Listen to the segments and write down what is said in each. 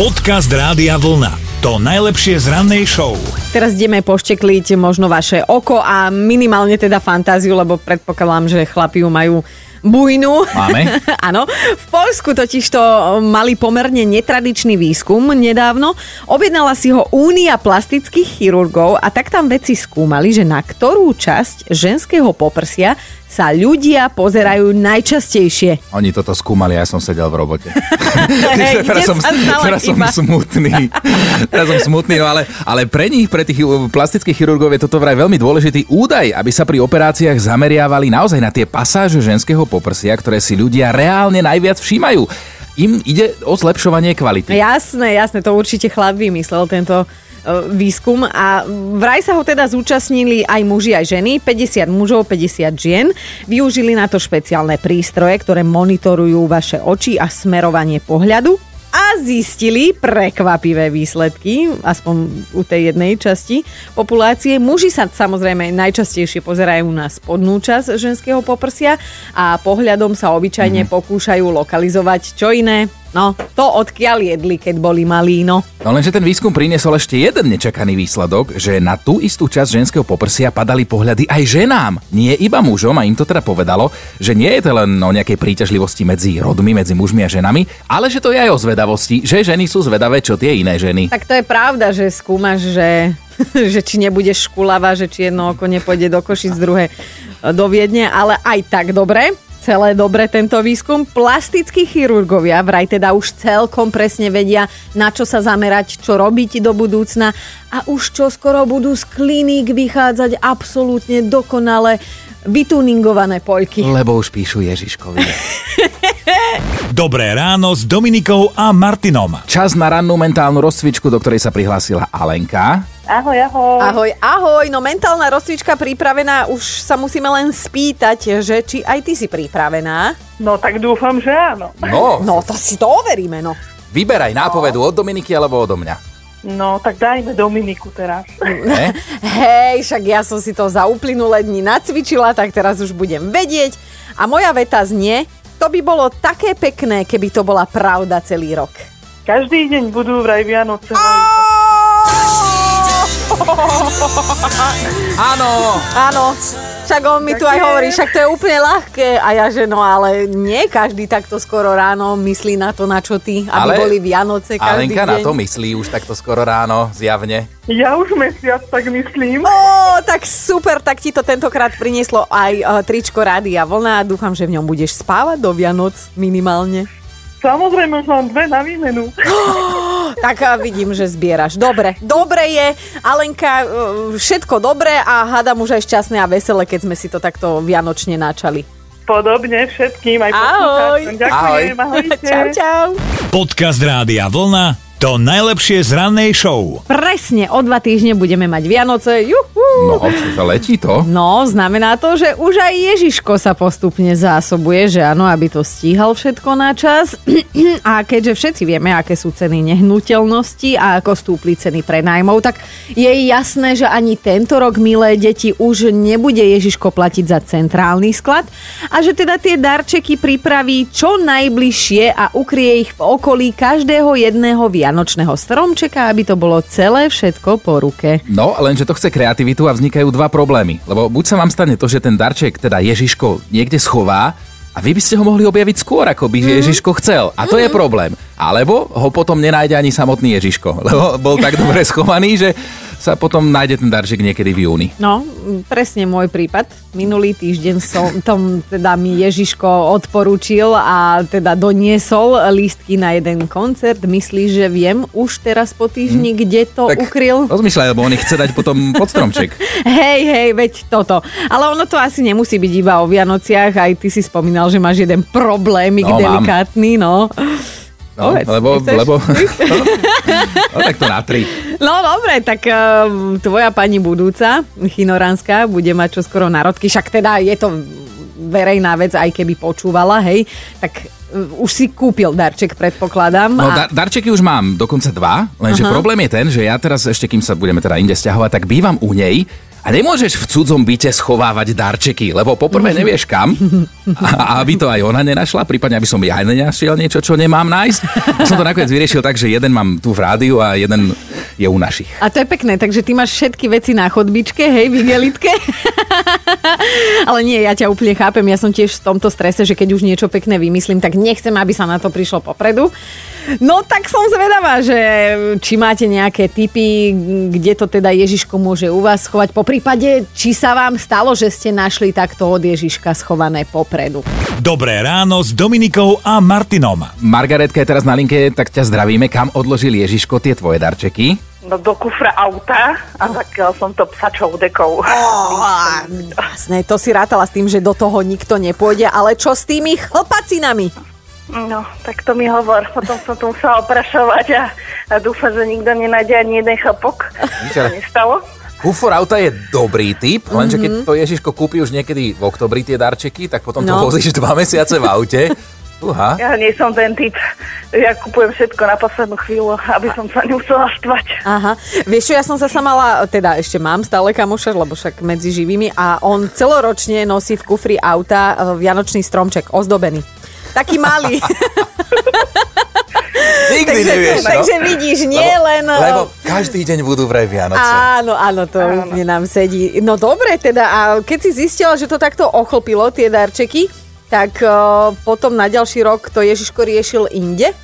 Podcast Rádia Vlna. To najlepšie z rannej show. Teraz ideme poštekliť možno vaše oko a minimálne teda fantáziu, lebo predpokladám, že chlapi ju majú bujnu. Máme? Áno. V Polsku totiž to mali pomerne netradičný výskum nedávno. Objednala si ho Únia plastických chirurgov a tak tam vedci skúmali, že na ktorú časť ženského poprsia sa ľudia pozerajú najčastejšie. Oni toto skúmali, ja som sedel v robote. Hej, teraz som, teraz som smutný. teraz som smutný, no ale, ale pre nich, pre tých uh, plastických chirurgov je toto vraj veľmi dôležitý údaj, aby sa pri operáciách zameriavali naozaj na tie pasáže ženského poprsia, ktoré si ľudia reálne najviac všímajú. Im ide o zlepšovanie kvality. Jasné, jasné, to určite chlap vymyslel tento výskum a vraj sa ho teda zúčastnili aj muži, aj ženy, 50 mužov, 50 žien. Využili na to špeciálne prístroje, ktoré monitorujú vaše oči a smerovanie pohľadu a zistili prekvapivé výsledky, aspoň u tej jednej časti populácie. Muži sa samozrejme najčastejšie pozerajú na spodnú časť ženského poprsia a pohľadom sa obyčajne pokúšajú lokalizovať čo iné. No, to odkiaľ jedli, keď boli malí, no. No lenže ten výskum priniesol ešte jeden nečakaný výsledok, že na tú istú časť ženského poprsia padali pohľady aj ženám. Nie iba mužom a im to teda povedalo, že nie je to len o nejakej príťažlivosti medzi rodmi, medzi mužmi a ženami, ale že to je aj o zvedavosti, že ženy sú zvedavé, čo tie iné ženy. Tak to je pravda, že skúmaš, že, že či nebudeš škulava, že či jedno oko nepôjde do Košic, druhé do Viedne, ale aj tak dobre. Celé dobre tento výskum. Plastickí chirurgovia vraj teda už celkom presne vedia, na čo sa zamerať, čo robiť do budúcna a už čo skoro budú z kliník vychádzať absolútne dokonale vytuningované poľky. Lebo už píšu Ježiškovi. Dobré ráno s Dominikou a Martinom. Čas na rannú mentálnu rozcvičku, do ktorej sa prihlásila Alenka. Ahoj, ahoj. Ahoj, ahoj, no mentálna rozcvička pripravená, už sa musíme len spýtať, že či aj ty si pripravená. No tak dúfam, že áno. No, No to si to overíme, no. vyberaj nápovedu od Dominiky alebo odo mňa. No tak dajme Dominiku teraz. Ne? Hej, však ja som si to za uplynulé dni nacvičila, tak teraz už budem vedieť. A moja veta znie, to by bolo také pekné, keby to bola pravda celý rok. Každý deň budú vraj Vianoce. Áno! Áno, však on mi tu aj hovorí, však to je úplne ľahké. A ja, že no ale nie každý takto skoro ráno myslí na to, na čo ty, aby Ale- boli Vianoce každý Alenka deň. na to myslí už takto skoro ráno, zjavne. Ja už mesiac tak myslím. Ó, tak super, tak ti to tentokrát prinieslo aj uh, tričko Rádia Vlna a dúfam, že v ňom budeš spávať do Vianoc minimálne. Samozrejme, už mám dve na výmenu. Tak a vidím, že zbieraš. Dobre, dobre je. Alenka, uh, všetko dobre a hádam už aj šťastné a veselé, keď sme si to takto vianočne načali. Podobne všetkým, aj Ahoj. Ďakujem, ahojte. Čau, čau. Podcast Rádia Vlna. To najlepšie z rannej show. Presne, o dva týždne budeme mať Vianoce. Juhu. No, to letí to. No, znamená to, že už aj Ježiško sa postupne zásobuje, že áno, aby to stíhal všetko na čas. A keďže všetci vieme, aké sú ceny nehnuteľnosti a ako stúpli ceny prenajmov, tak je jasné, že ani tento rok, milé deti, už nebude Ježiško platiť za centrálny sklad a že teda tie darčeky pripraví čo najbližšie a ukrie ich v okolí každého jedného vianočného stromčeka, aby to bolo celé všetko po ruke. No, lenže to chce kreativitu a vznikajú dva problémy. Lebo buď sa vám stane to, že ten darček, teda Ježiško, niekde schová a vy by ste ho mohli objaviť skôr, ako by mm. Ježiško chcel. A to je problém. Alebo ho potom nenájde ani samotný Ježiško, lebo bol tak dobre schovaný, že sa potom nájde ten darček niekedy v júni. No, presne môj prípad. Minulý týždeň som tom teda mi Ježiško odporúčil a teda doniesol lístky na jeden koncert. Myslíš, že viem už teraz po týždni, kde to ukryl? rozmýšľaj, lebo on ich chce dať potom pod stromček. Hej, hej, veď toto. Ale ono to asi nemusí byť iba o Vianociach. Aj ty si spomínal, že máš jeden problémik No, mám. delikátny, no. No, Povedz, lebo, lebo... no, tak to na tri. No dobre, tak um, tvoja pani budúca, Chinoránska, bude mať čoskoro národky, však teda je to verejná vec, aj keby počúvala, hej, tak uh, už si kúpil darček, predpokladám. No, a... dar- darčeky už mám dokonca dva, lenže Aha. problém je ten, že ja teraz ešte, kým sa budeme teda inde stiahovať, tak bývam u nej A nemôžeš v cudzom byte schovávať darčeky, lebo poprvé nevieš kam, a aby to aj ona nenašla, prípadne aby som ja nenašiel niečo, čo nemám nájsť. Som to nakoniec vyriešil tak, že jeden mám tu v rádiu a jeden je u našich. A to je pekné, takže ty máš všetky veci na chodbičke, hej, v igelitke. Ale nie, ja ťa úplne chápem, ja som tiež v tomto strese, že keď už niečo pekné vymyslím, tak nechcem, aby sa na to prišlo popredu. No tak som zvedavá, že či máte nejaké typy, kde to teda Ježiško môže u vás schovať. Po prípade, či sa vám stalo, že ste našli takto od Ježiška schované popredu. Dobré ráno s Dominikou a Martinom. Margaretka je teraz na linke, tak ťa zdravíme. Kam odložil Ježiško tie tvoje darčeky? No do kufra auta a zakiaľ som to psačou dekou. Oh, jasné, to si rátala s tým, že do toho nikto nepôjde, ale čo s tými chlpacinami? No, tak to mi hovor. Potom som to musela oprašovať a, a dúfam, že nikto nenájde ani jeden chlpok. To nestalo. Kufor auta je dobrý typ, lenže keď to Ježiško kúpi už niekedy v oktobri tie darčeky, tak potom to No. vozíš dva mesiace v aute. Uha. Ja nie som ten typ. Ja kupujem všetko na poslednú chvíľu, aby som sa nemusela štvať. Aha. Vieš čo, ja som sa mala, teda ešte mám stále kamoša, lebo však medzi živými a on celoročne nosí v kufri auta e, vianočný stromček ozdobený. Taký malý. Nikdy takže, nevieš, no? takže vidíš, nie lebo, len... e, Lebo každý deň budú vraj Vianoce. Áno, áno, to áno. úplne nám sedí. No dobre, teda, a keď si zistila, že to takto ochlpilo, tie darčeky, tak uh, potom na ďalší rok to Ježiško riešil inde?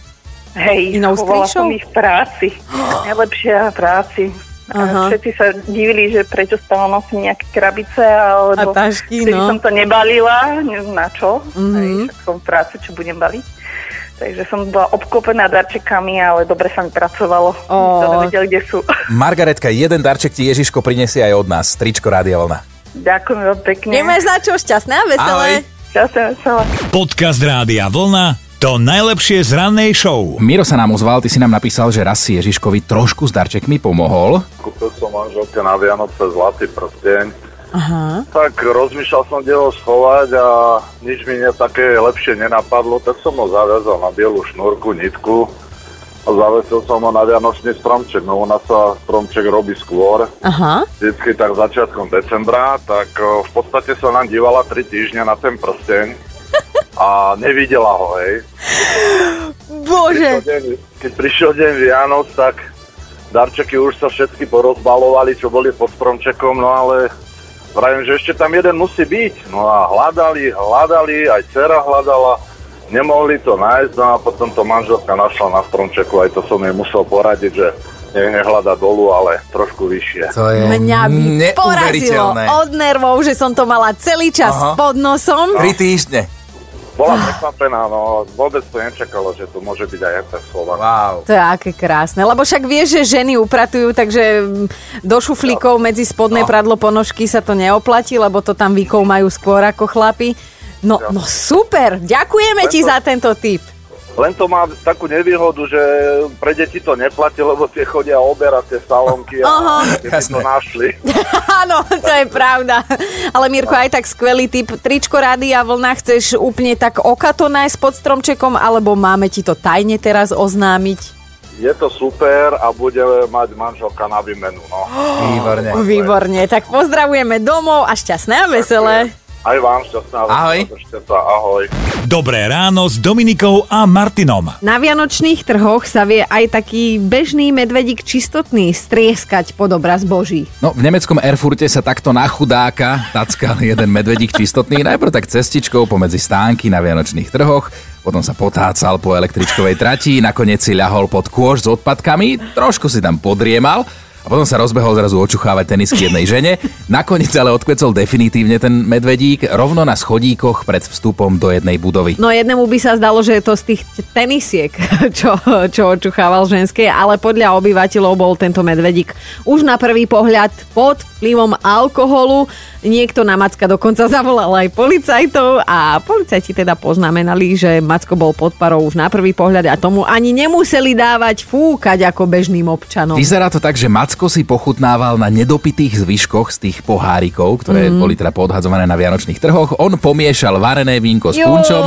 Hej, Inou som ich v práci. Najlepšia v práci. Aha. Všetci sa divili, že prečo stále nosím nejaké krabice, alebo A tašky, no. Som to nebalila, neviem na čo. Mm-hmm. Hej, však som v práci, čo budem baliť. Takže som bola obklopená darčekami, ale dobre sa mi pracovalo. Nikto nevedel, kde sú. Margaretka, jeden darček ti Ježiško prinesie aj od nás. Tričko Rádia Vlna. Ďakujem veľmi pekne. Nemáš za čo, šťastné a veselé. Ahoj. Veselé. Podcast Rádia Vlna to najlepšie z rannej show. Miro sa nám ozval, ty si nám napísal, že raz si Ježiškovi trošku s darčekmi pomohol. Kúpil som manželke na Vianoce zlatý prsteň. Aha. Tak rozmýšľal som, kde ho schovať a nič mi ne, také lepšie nenapadlo, tak som ho zaviazal na bielu šnúrku, nitku a zavesil som ho na Vianočný stromček. No u nás sa stromček robí skôr, Aha. vždycky tak začiatkom decembra, tak v podstate sa nám dívala 3 týždňa na ten prsteň a nevidela ho, hej. Bože. Prišiel deň, keď prišiel deň Vianoc, tak darčeky už sa všetky porozbalovali, čo boli pod stromčekom, no ale vravím, že ešte tam jeden musí byť. No a hľadali, hľadali, aj dcera hľadala, nemohli to nájsť, no a potom to manželka našla na stromčeku, aj to som jej musel poradiť, že nehľada dolu, ale trošku vyššie. To je Mňa by porazilo od nervov, že som to mala celý čas Aha. pod nosom. Tri týždne. Bola prekvapená, no vôbec to nečakalo, že to môže byť aj FF Slovak. Wow. To je aké krásne, lebo však vieš, že ženy upratujú, takže do šuflíkov medzi spodné No. pradlo ponožky sa to neoplatí, lebo to tam výkov majú skôr ako chlapi. No, no super, ďakujeme ti Preto- za tento tip. Len to má takú nevýhodu, že pre deti to neplatí, lebo tie chodia oberať tie salónky Aha. a keby to našli. Áno, to je pravda. Ale Mirko, aj tak skvelý tip. Tričko Rádia Vlna chceš úplne tak okato nájsť pod stromčekom, alebo máme ti to tajne teraz oznámiť? Je to super a bude mať manželka na výmenu. No. Výborne. Výborne, tak pozdravujeme domov a šťastné a veselé. Aj vám šťastná Ahoj. Ahoj. Dobré ráno s Dominikou a Martinom. Na vianočných trhoch sa vie aj taký bežný medvedík čistotný strieskať pod obraz Boží. No, v nemeckom Erfurte sa takto na chudáka tackal jeden medvedík čistotný, najprv tak cestičkou pomedzi stánky na vianočných trhoch, potom sa potácal po električkovej trati, nakoniec si ľahol pod kôž s odpadkami, trošku si tam podriemal a potom sa rozbehol zrazu očuchávať tenisky jednej žene. Nakoniec ale odkvecol definitívne ten medvedík rovno na schodíkoch pred vstupom do jednej budovy. No jednému by sa zdalo, že je to z tých tenisiek, čo, čo očuchával ženské, ale podľa obyvateľov bol tento medvedík už na prvý pohľad pod vplyvom alkoholu. Niekto na Macka dokonca zavolal aj policajtov a policajti teda poznamenali, že Macko bol pod parou už na prvý pohľad a tomu ani nemuseli dávať fúkať ako bežným občanom. Vyzerá to tak, že Macko Decko si pochutnával na nedopitých zvyškoch z tých pohárikov, ktoré mm. boli teda podhadzované na vianočných trhoch. On pomiešal varené vínko s punčom.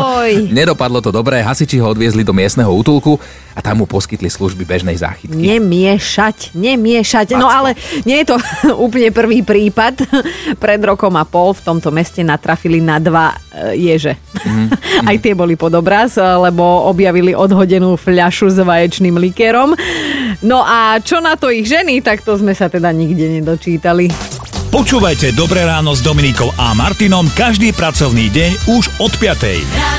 Nedopadlo to dobre, hasiči ho odviezli do miestneho útulku a tam mu poskytli služby bežnej záchytky. Nemiešať, nemiešať. No Packo. ale nie je to úplne prvý prípad. Pred rokom a pol v tomto meste natrafili na dva e, ježe. Aj tie boli pod obraz, lebo objavili odhodenú fľašu s vaječným likérom. No a čo na to ich ženy, tak to sme sa teda nikde nedočítali. Počúvajte Dobré ráno s Dominikou a Martinom každý pracovný deň už od 5. Radio